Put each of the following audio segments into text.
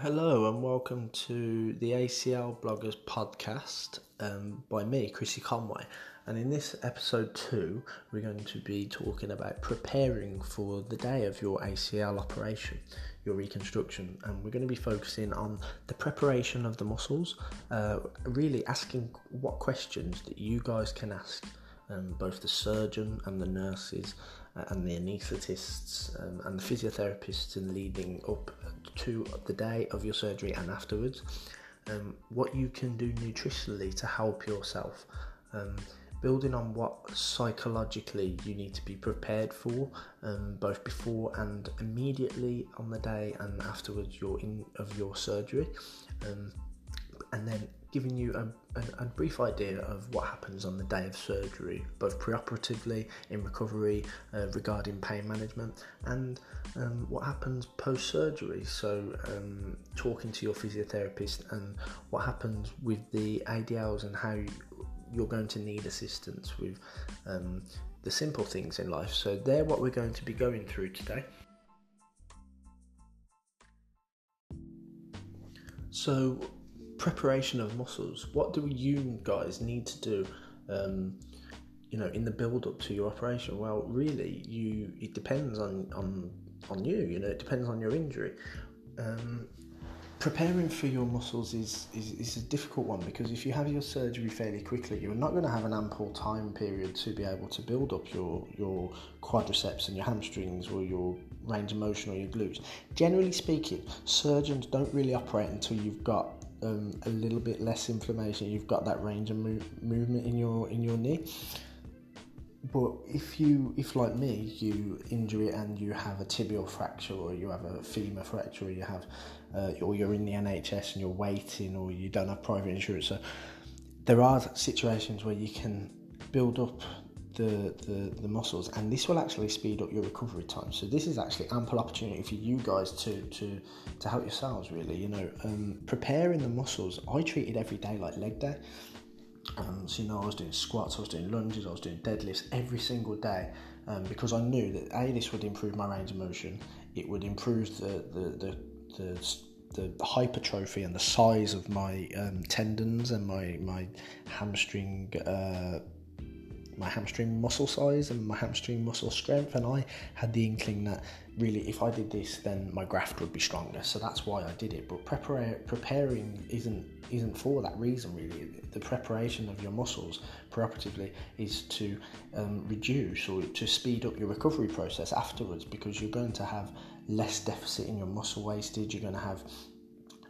Hello and welcome to the ACL Bloggers podcast um, by me, Chrissy Conway. And in this episode two, we're going to be talking about preparing for the day of your ACL operation, your reconstruction. And we're going to be focusing on the preparation of the muscles, uh, really asking what questions that you guys can ask um, both the surgeon and the nurses and the anaesthetists um, and the physiotherapists in leading up to the day of your surgery and afterwards. Um, what you can do nutritionally to help yourself. Um, building on what psychologically you need to be prepared for, um, both before and immediately on the day and afterwards your in of your surgery, um, and then giving you a, a, a, brief idea of what happens on the day of surgery, both preoperatively, in recovery, uh, regarding pain management, and um, what happens post surgery. So, um, talking to your physiotherapist and what happens with the ADLs and how you're going to need assistance with um, the simple things in life. So, they're what we're going to be going through today. So, preparation of muscles. What do you guys need to do? Um, you know, in the build up to your operation. Well, really, you it depends on on on you. You know, it depends on your injury. Um, preparing for your muscles is, is, is a difficult one because if you have your surgery fairly quickly, you're not going to have an ample time period to be able to build up your your quadriceps and your hamstrings or your range of motion or your glutes. Generally speaking, surgeons don't really operate until you've got um, a little bit less inflammation, you've got that range of move, movement in your in your knee. But if you, if like me, you injure it and you have a tibial fracture or you have a femur fracture or you have, uh, or you're in the NHS and you're waiting or you don't have private insurance, so there are situations where you can build up the, the, the muscles and this will actually speed up your recovery time. So this is actually ample opportunity for you guys to to to help yourselves really you know. Um, preparing the muscles i treated every day like leg day. Um, so you know i was doing squats i was doing lunges i was doing deadlifts every single day um, because i knew that a this would improve my range of motion it would improve the the the, the the hypertrophy and the size of my um, tendons and my my hamstring uh, my hamstring muscle size and my hamstring muscle strength and I had the inkling that really if I did this then my graft would be stronger. So that's why I did it. But prepara- preparing isn't isn't for that reason really. The preparation of your muscles preoperatively is to um, reduce or to speed up your recovery process afterwards because you're going to have less deficit in your muscle wastage. You're going to have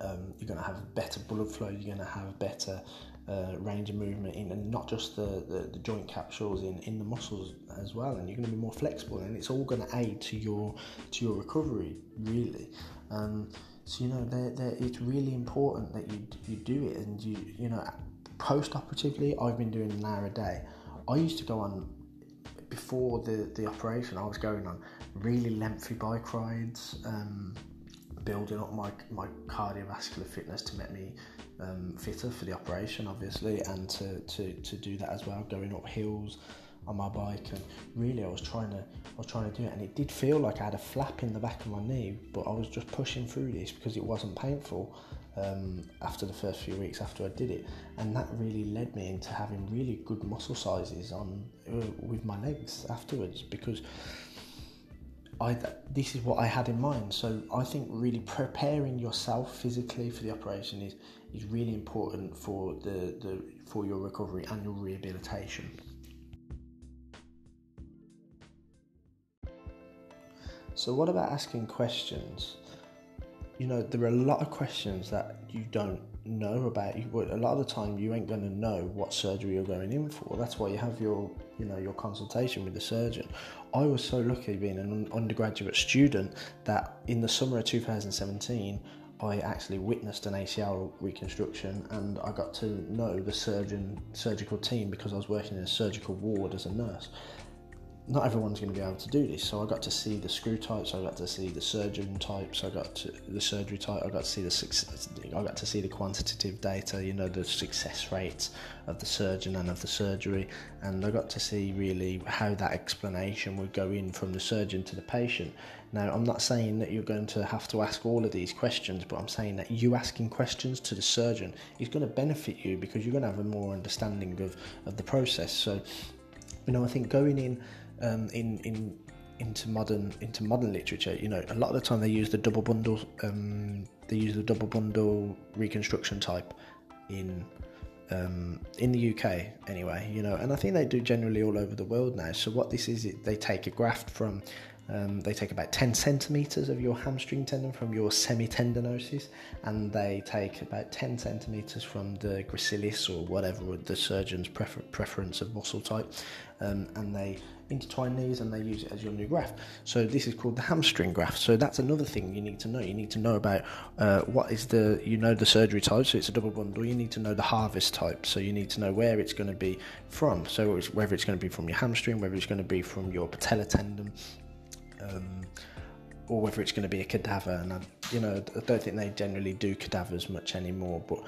um, you're going to have better blood flow. You're going to have better uh, range of movement in, and not just the, the, the, joint capsules in, in the muscles as well. And you're going to be more flexible, and it's all going to aid to your to your recovery really. Um, so you know, they're, they're, it's really important that you you do it, and you you know, post operatively, I've been doing an hour a day. I used to go on before the the operation. I was going on really lengthy bike rides. Um, building up my, my cardiovascular fitness to make me um, fitter for the operation, obviously, and to, to, to do that as well, going up hills on my bike. And really, I was trying to I was trying to do it, and it did feel like I had a flap in the back of my knee, but I was just pushing through this because it wasn't painful. Um, after the first few weeks after I did it, and that really led me into having really good muscle sizes on uh, with my legs afterwards because I this is what I had in mind. So I think really preparing yourself physically for the operation is is really important for the, the for your recovery and your rehabilitation. So what about asking questions? You know, there are a lot of questions that you don't know about. You, a lot of the time, you ain't going to know what surgery you're going in for. That's why you have your, you know, your consultation with the surgeon. I was so lucky being an undergraduate student that in the summer of 2017, I actually witnessed an ACL reconstruction and I got to know the surgeon surgical team because I was working in a surgical ward as a nurse. Not everyone's going to be able to do this. So I got to see the screw types, I got to see the surgeon types, I got to the surgery type, I got to see the success, I got to see the quantitative data, you know, the success rates of the surgeon and of the surgery, and I got to see really how that explanation would go in from the surgeon to the patient. Now, I'm not saying that you're going to have to ask all of these questions, but I'm saying that you asking questions to the surgeon is going to benefit you because you're going to have a more understanding of, of the process. So, you know, I think going in um, in in into modern into modern literature, you know, a lot of the time they use the double bundle. Um, they use the double bundle reconstruction type in um, in the UK anyway. You know, and I think they do generally all over the world now. So what this is, they take a graft from. Um, they take about 10 centimeters of your hamstring tendon from your semitendinosus, and they take about 10 centimeters from the gracilis or whatever the surgeon's prefer- preference of muscle type, um, and they intertwine these and they use it as your new graft. So this is called the hamstring graft. So that's another thing you need to know. You need to know about uh, what is the you know the surgery type. So it's a double bundle. You need to know the harvest type. So you need to know where it's going to be from. So it's, whether it's going to be from your hamstring, whether it's going to be from your patella tendon. Um, or whether it's going to be a cadaver, and I, you know, I don't think they generally do cadavers much anymore. But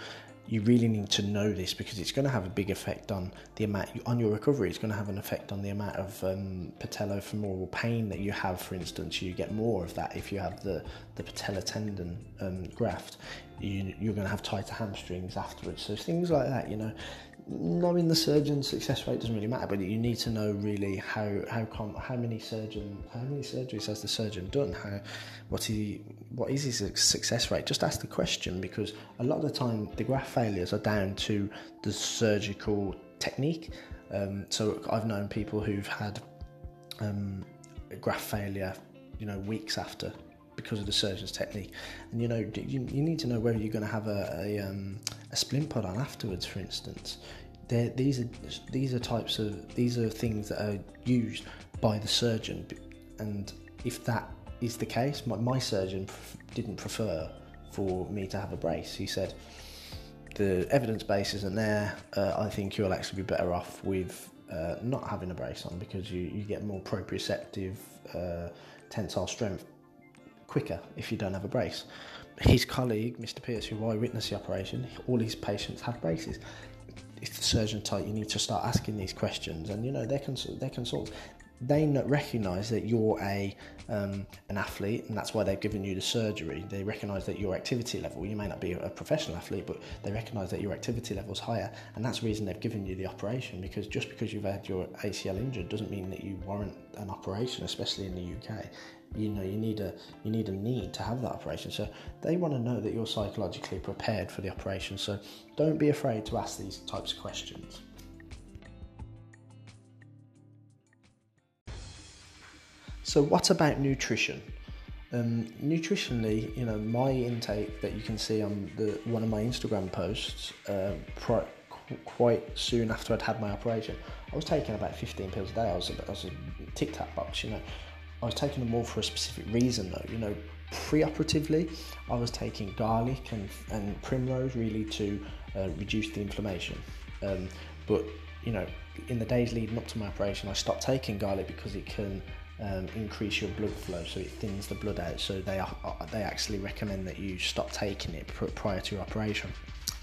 you really need to know this because it's going to have a big effect on the amount on your recovery. It's going to have an effect on the amount of um, patellofemoral pain that you have. For instance, you get more of that if you have the the patella tendon um, graft. You, you're going to have tighter hamstrings afterwards. So things like that, you know, knowing the surgeon's success rate doesn't really matter, but you need to know really how how com- how many surgeon how many surgeries has the surgeon done, how what he what is his success rate. Just ask the question because a lot of the time the graft failures are down to the surgical technique. Um, so I've known people who've had um, graft failure, you know, weeks after because of the surgeon's technique. And you know, you, you need to know whether you're going to have a, a, um, a splint put on afterwards, for instance. They're, these are these are types of these are things that are used by the surgeon, and if that is the case, my, my surgeon didn't prefer for me to have a brace. He said the evidence base isn't there. Uh, I think you'll actually be better off with uh, not having a brace on because you, you get more proprioceptive uh, tensile strength quicker if you don't have a brace. His colleague, Mr. Pierce, who I witnessed the operation, all his patients have braces. If the surgeon tight, you need to start asking these questions, and you know they're cons- they're consultants. They recognise that you're a um, an athlete, and that's why they've given you the surgery. They recognise that your activity level. You may not be a professional athlete, but they recognise that your activity level is higher, and that's the reason they've given you the operation. Because just because you've had your ACL injured doesn't mean that you warrant an operation, especially in the UK you know you need a you need a need to have that operation so they want to know that you're psychologically prepared for the operation so don't be afraid to ask these types of questions so what about nutrition um, nutritionally you know my intake that you can see on the one of my instagram posts uh, pri- quite soon after I'd had my operation, I was taking about 15 pills a day. I was, I was a tic tac box, you know. I was taking them all for a specific reason though. You know, pre-operatively, I was taking garlic and, and primrose really to uh, reduce the inflammation. Um, but you know, in the days leading up to my operation, I stopped taking garlic because it can um, increase your blood flow, so it thins the blood out. So they are, uh, they actually recommend that you stop taking it prior to your operation.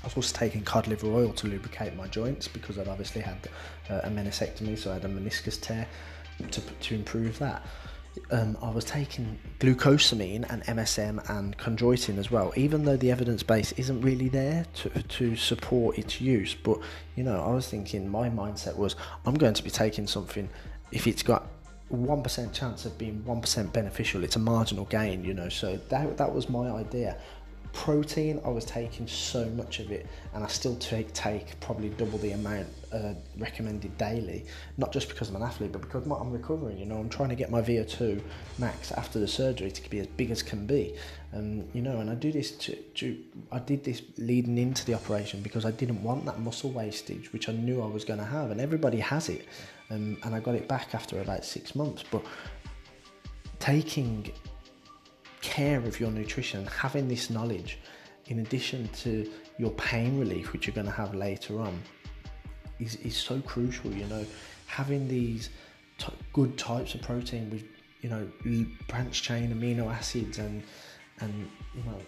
I was also taking cod liver oil to lubricate my joints because I'd obviously had uh, a meniscectomy, so I had a meniscus tear to, to improve that um, I was taking glucosamine and MSM and chondroitin as well, even though the evidence base isn't really there to, to support its use. But you know, I was thinking my mindset was I'm going to be taking something if it's got 1% chance of being 1% beneficial, it's a marginal gain, you know. So that, that was my idea protein i was taking so much of it and i still take take probably double the amount uh, recommended daily not just because i'm an athlete but because i'm recovering you know i'm trying to get my vo2 max after the surgery to be as big as can be. Um, you know and i do this to, to i did this leading into the operation because i didn't want that muscle wastage which i knew i was going to have and everybody has it. Um, and i got it back after about six months but taking care of your nutrition, having this knowledge, in addition to your pain relief, which you're going to have later on, is, is so crucial. You know, having these t- good types of protein with you know branch chain amino acids and and you know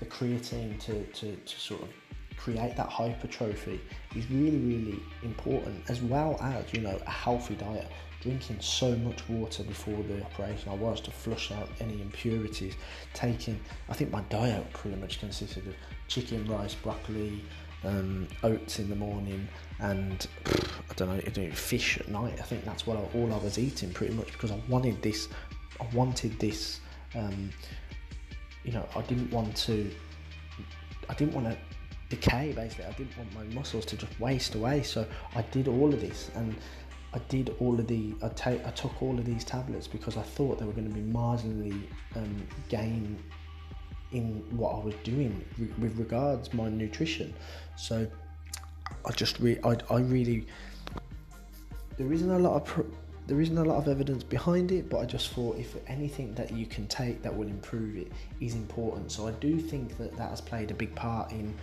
the creatine to, to, to sort of create that hypertrophy is really really important as well as you know a healthy diet. Drinking so much water before the operation. I was to flush out any impurities. Taking I think my diet pretty much consisted of chicken rice broccoli um, oats in the morning and I don't know fish at night. I think that's what I, all I was eating pretty much because I wanted this I wanted this um, you know I didn't want to I didn't want to decay basically I didn't want my muscles to just waste away so I did all of this and I did all of the I, ta- I took all of these tablets because I thought they were going to be marginally um, gain in what I was doing re- with regards my nutrition so I just re- I, I really there isn't a lot of pr- there isn't a lot of evidence behind it, but I just thought if anything that you can take that will improve it is important. So I do think that that has played a big part in,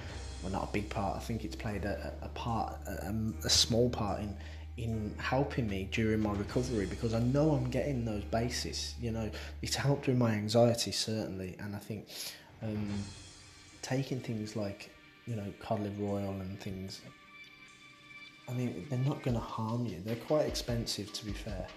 well, not a big part. I think it's played a, a part, a, a small part in in helping me during my recovery because I know I'm getting those bases. You know, it's helped with my anxiety certainly, and I think um, taking things like you know cod liver oil and things I mean, they're not going to harm you. They're quite expensive, to be fair.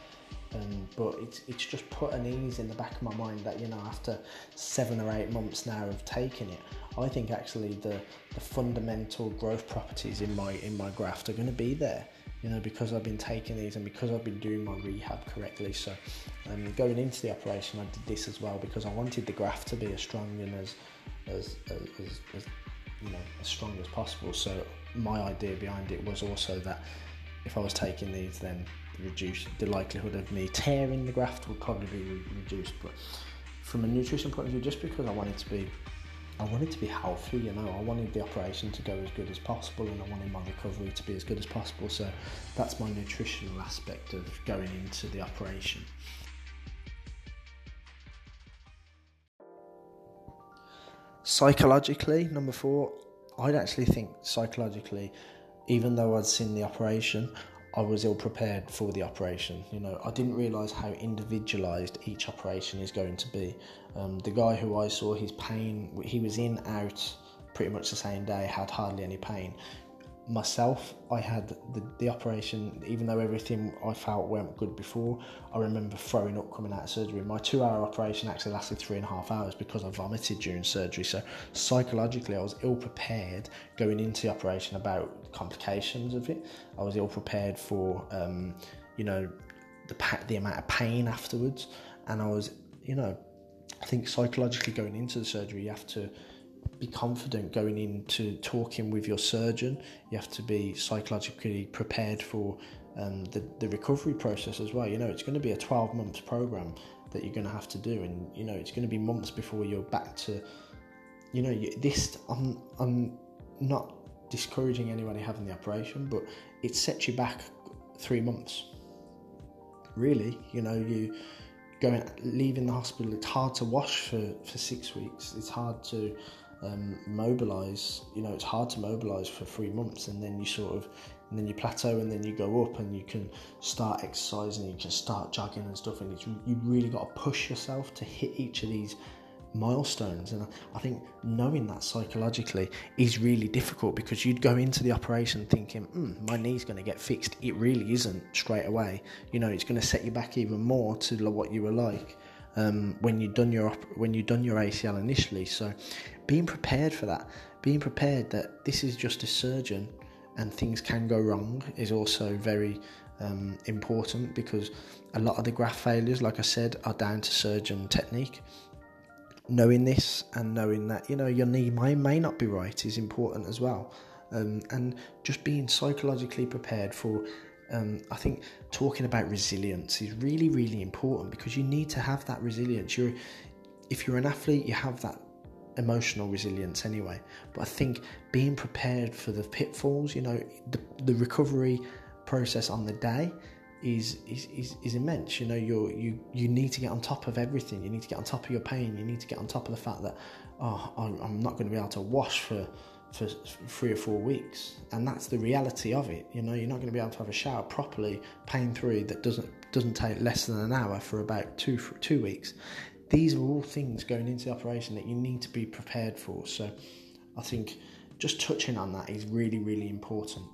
Um, but it's, it's just put an ease in the back of my mind that, you know, after seven or eight months now of taking it, I think actually the, the fundamental growth properties in my, in my graft are going to be there, you know, because I've been taking these and because I've been doing my rehab correctly. So um, going into the operation, I did this as well because I wanted the graft to be as strong and as, as, as, as, as you know, as strong as possible. So my idea behind it was also that if I was taking these, then reduce the likelihood of me tearing the graft would probably be re- reduced. But from a nutrition point of view, just because I wanted to be, I wanted to be healthy. You know, I wanted the operation to go as good as possible, and I wanted my recovery to be as good as possible. So that's my nutritional aspect of going into the operation. Psychologically, number four, I'd actually think psychologically, even though I'd seen the operation, I was ill prepared for the operation. You know, I didn't realise how individualised each operation is going to be. Um, the guy who I saw, his pain, he was in, out pretty much the same day, had hardly any pain myself, I had the, the operation, even though everything I felt went good before, I remember throwing up coming out of surgery. My two hour operation actually lasted three and a half hours because I vomited during surgery. So psychologically, I was ill prepared going into the operation about complications of it. I was ill prepared for, um, you know, the, the amount of pain afterwards. And I was, you know, I think psychologically going into the surgery, you have to be confident going into talking with your surgeon. You have to be psychologically prepared for um, the, the recovery process as well. You know, it's going to be a 12 month program that you're going to have to do, and you know, it's going to be months before you're back to, you know, this. I'm, I'm not discouraging anybody having the operation, but it sets you back three months. Really, you know, you going leaving the hospital. It's hard to wash for, for six weeks. It's hard to um, mobilize. You know, it's hard to mobilize for three months, and then you sort of, and then you plateau, and then you go up, and you can start exercising, you can start jogging and stuff, and it's you really got to push yourself to hit each of these milestones. And I think knowing that psychologically is really difficult because you'd go into the operation thinking, mm, my knee's going to get fixed. It really isn't straight away. You know, it's going to set you back even more to what you were like um, when you've done your when you've done your ACL initially. So being prepared for that, being prepared that this is just a surgeon and things can go wrong is also very um, important because a lot of the graft failures, like I said, are down to surgeon technique. Knowing this and knowing that you know your knee may may not be right is important as well, um, and just being psychologically prepared for um, I think talking about resilience is really, really important because you need to have that resilience. You're, if you're an athlete, you have that emotional resilience anyway. But I think being prepared for the pitfalls, you know, the, the recovery process on the day is, is, is, is immense. You know, you you, you need to get on top of everything. You need to get on top of your pain. You need to get on top of the fact that, oh, I'm not going to be able to wash for for three or four weeks, and that's the reality of it. You know, you're not going to be able to have a shower properly, pain through that doesn't doesn't take less than an hour for about two for two weeks. These are all things going into the operation that you need to be prepared for. So, I think just touching on that is really, really important.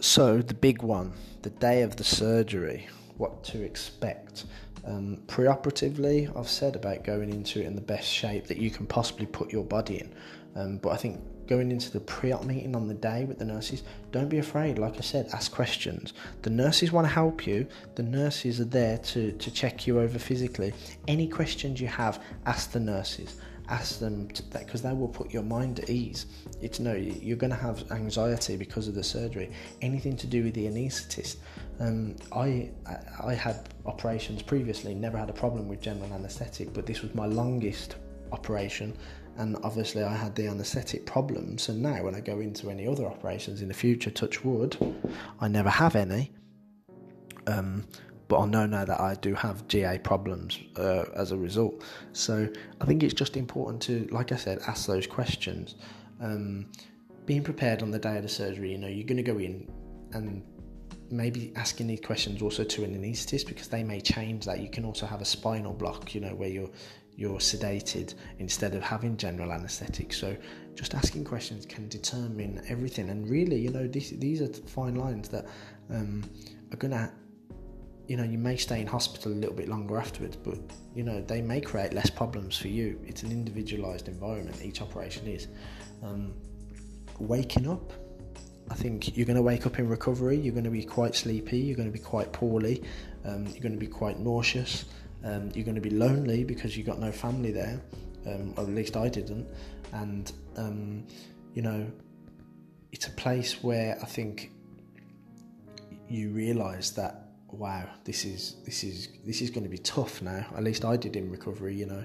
So, the big one, the day of the surgery, what to expect. Um, preoperatively, I've said about going into it in the best shape that you can possibly put your body in. Um, but I think going into the pre-op meeting on the day with the nurses, don't be afraid. Like I said, ask questions. The nurses want to help you. The nurses are there to, to check you over physically. Any questions you have, ask the nurses. Ask them because they will put your mind at ease. It's no, you're going to have anxiety because of the surgery. Anything to do with the anaesthetist. Um, I I had operations previously, never had a problem with general anaesthetic, but this was my longest operation and obviously I had the anaesthetic problem. So now when I go into any other operations in the future, touch wood, I never have any. Um, but I know now that I do have GA problems uh, as a result. So I think it's just important to, like I said, ask those questions. Um, being prepared on the day of the surgery, you know, you're going to go in and maybe asking these questions also to an anaesthetist because they may change that. You can also have a spinal block, you know, where you're you're sedated instead of having general anesthetic. So just asking questions can determine everything. And really, you know, these, these are fine lines that um, are to, you know, you may stay in hospital a little bit longer afterwards, but, you know, they may create less problems for you. It's an individualized environment, each operation is. Um, waking up, I think you're going to wake up in recovery, you're going to be quite sleepy, you're going to be quite poorly, um, you're going to be quite nauseous. Um, you're going to be lonely because you've got no family there, um, or at least I didn't. And, um, you know, it's a place where I think you realise that wow, this is this is this is going to be tough now. At least I did in recovery, you know.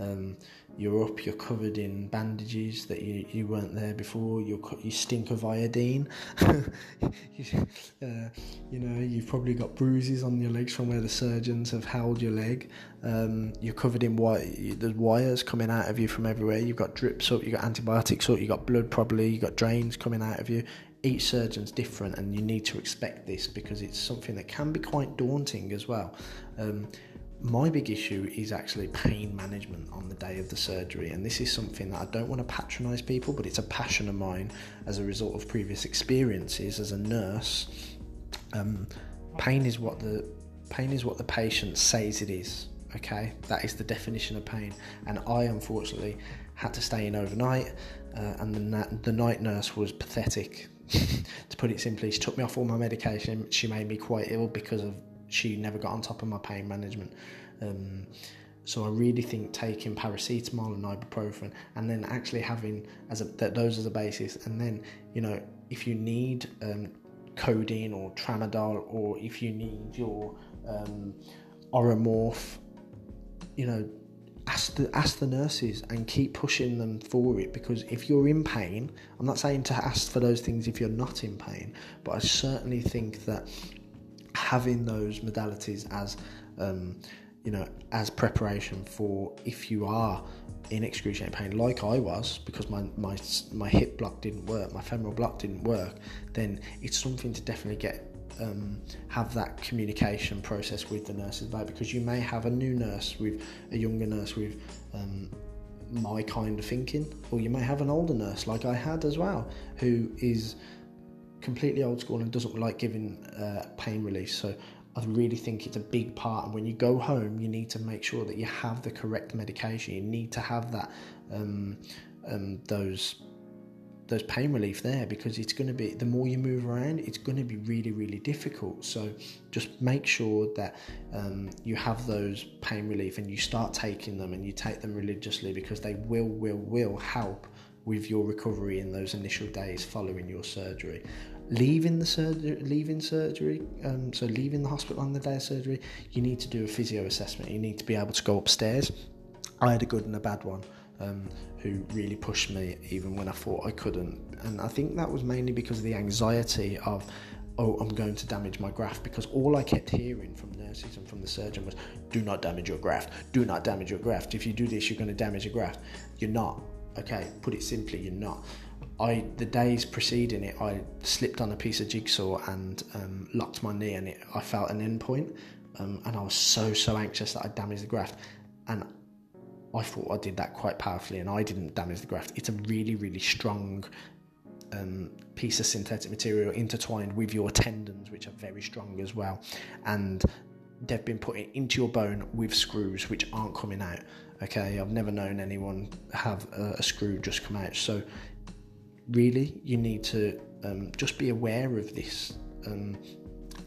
Um, you're up, you're covered in bandages that you, you weren't there before. You you stink of iodine. you, uh, you know, you've probably got bruises on your legs from where the surgeons have held your leg. Um, you're covered in wire. There's wires coming out of you from everywhere. You've got drips up. You've got antibiotics up. You've got blood probably. You've got drains coming out of you each surgeon's different and you need to expect this because it's something that can be quite daunting as well. Um, my big issue is actually pain management on the day of the surgery, and this is something that I don't want to patronize people, but it's a passion of mine as a result of previous experiences as a nurse. Um, pain is what the pain is what the patient says it is. Okay, that is the definition of pain, and I unfortunately had to stay in overnight, uh, and the, the night nurse was pathetic. to put it simply, she took me off all my medication. She made me quite ill because of she never got on top of my pain management. Um, so I really think taking paracetamol and ibuprofen, and then actually having as a, those as a basis, and then you know if you need um, codeine or tramadol, or if you need your um, Oramorph, you know, ask the ask the nurses and keep pushing them for it because if you're in pain, I'm not saying to ask for those things if you're not in pain, but I certainly think that having those modalities as um, you know as preparation for if you are in excruciating pain like I was because my my my hip block didn't work my femoral block didn't work then it's something to definitely get um, have that communication process with the nurses about because you may have a new nurse with a younger nurse with um, my kind of thinking or you may have an older nurse like I had as well who is completely old school and doesn't like giving uh, pain relief. So I really think it's a big part. And when you go home, you need to make sure that you have the correct medication. You need to have that um, um, those those pain relief there because it's going to be the more you move around it's going to be really really difficult so just make sure that um, you have those pain relief and you start taking them and you take them religiously because they will will will help with your recovery in those initial days following your surgery. Leaving the surgery, leaving surgery, um, so leaving the hospital on the day of surgery, you need to do a physio assessment. You need to be able to go upstairs. I had a good and a bad one. Um, who really pushed me even when I thought I couldn't. And I think that was mainly because of the anxiety of, oh, I'm going to damage my graft. Because all I kept hearing from nurses and from the surgeon was, do not damage your graft, do not damage your graft. If you do this, you're going to damage your graft. You're not. Okay, put it simply, you're not. I the days preceding it, I slipped on a piece of jigsaw and um, locked my knee, and it, I felt an end point, um, and I was so so anxious that I damaged the graft, and I thought I did that quite powerfully, and I didn't damage the graft. It's a really really strong um, piece of synthetic material intertwined with your tendons, which are very strong as well, and they've been put into your bone with screws which aren't coming out. Okay, I've never known anyone have a, a screw just come out. So really you need to um, just be aware of this um,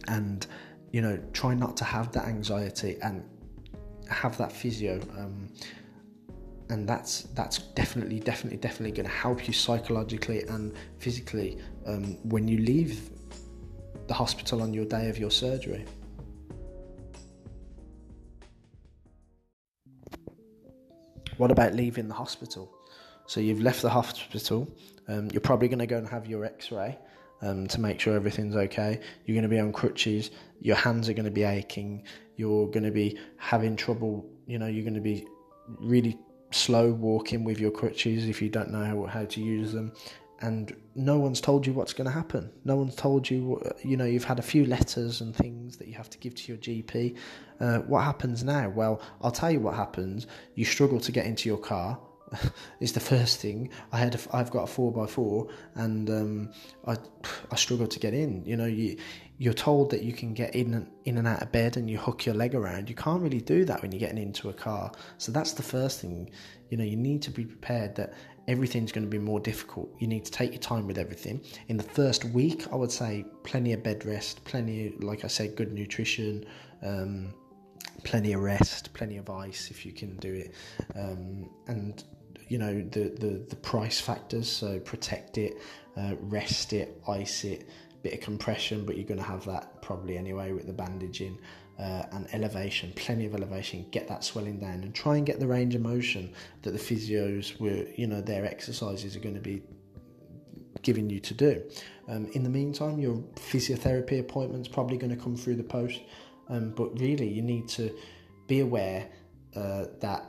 and you know try not to have that anxiety and have that physio um, and that's that's definitely definitely definitely going to help you psychologically and physically um, when you leave the hospital on your day of your surgery what about leaving the hospital so you've left the hospital. Um, you're probably going to go and have your X-ray um, to make sure everything's okay. You're going to be on crutches. Your hands are going to be aching. You're going to be having trouble. You know, you're going to be really slow walking with your crutches if you don't know how, how to use them. And no one's told you what's going to happen. No one's told you, you know, you've had a few letters and things that you have to give to your GP. Uh, what happens now? Well, I'll tell you what happens. You struggle to get into your car is the first thing. I had a, I've got a four by four, and um, I I struggled to get in. You know, you you're told that you can get in and, in and out of bed and you hook your leg around. You can't really do that when you're getting into a car. So that's the first thing. You know, you need to be prepared that everything's going to be more difficult. You need to take your time with everything. In the first week, I would say plenty of bed rest, plenty, like I said, good nutrition. Um, plenty of rest, plenty of ice if you can do it, um, and you know the, the the price factors. So protect it, uh, rest it, ice it, bit of compression, but you're going to have that probably anyway with the bandaging. Uh, and elevation, plenty of elevation, get that swelling down and try and get the range of motion that the physios were, you know, their exercises are going to be giving you to do. Um, in the meantime, your physiotherapy appointment's probably going to come through the post, um, but really you need to be aware uh, that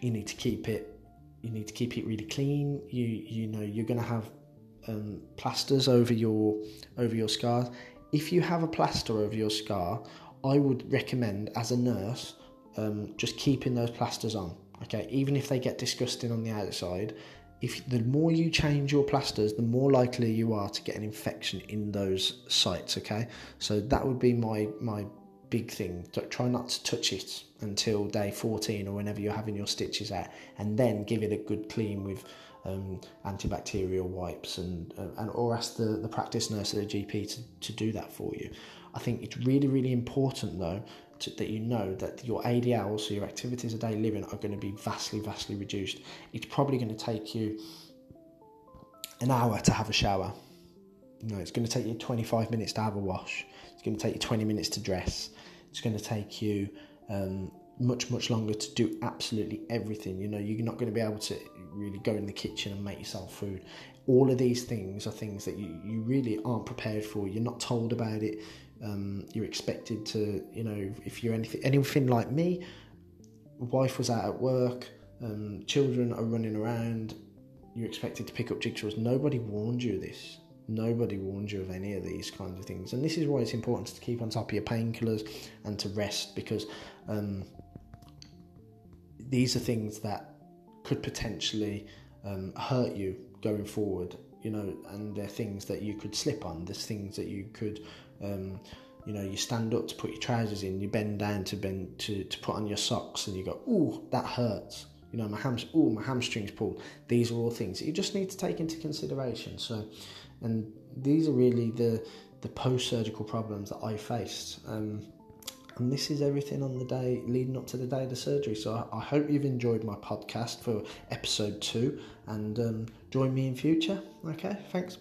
you need to keep it you need to keep it really clean. You you know you're going to have um, plasters over your over your scars. If you have a plaster over your scar, I would recommend as a nurse um, just keeping those plasters on. Okay, even if they get disgusting on the outside, if the more you change your plasters, the more likely you are to get an infection in those sites. Okay, so that would be my my big thing. Try not to touch it until day 14 or whenever you're having your stitches out, and then give it a good clean with um, antibacterial wipes and, uh, and or ask the, the practice nurse at the GP to, to do that for you. I think it's really, really important though to, that you know that your ADLs, so your activities of daily living, are going to be vastly, vastly reduced. It's probably going to take you an hour to have a shower. No, it's going to take you 25 minutes to have a wash. It's going to take you 20 minutes to dress. It's going to take you um, much, much longer to do absolutely everything. You know, you're not going to be able to really go in the kitchen and make yourself food. All of these things are things that you, you really aren't prepared for. You're not told about it. Um, you're expected to, you know, if you're anything, anything like me, wife was out at work, um, children are running around, you're expected to pick up jigsaws. Nobody warned you of this. Nobody warned you of any of these kinds of things, and this is why it's important to keep on top of your painkillers and to rest because um, these are things that could potentially um, hurt you going forward. You know, and they're things that you could slip on. There's things that you could, um, you know, you stand up to put your trousers in, you bend down to bend to, to put on your socks, and you go, "Ooh, that hurts." You know, my hams, oh, my hamstrings pulled. These are all things that you just need to take into consideration. So, and these are really the the post surgical problems that I faced. Um, and this is everything on the day leading up to the day of the surgery. So I, I hope you've enjoyed my podcast for episode two, and um, join me in future. Okay, thanks.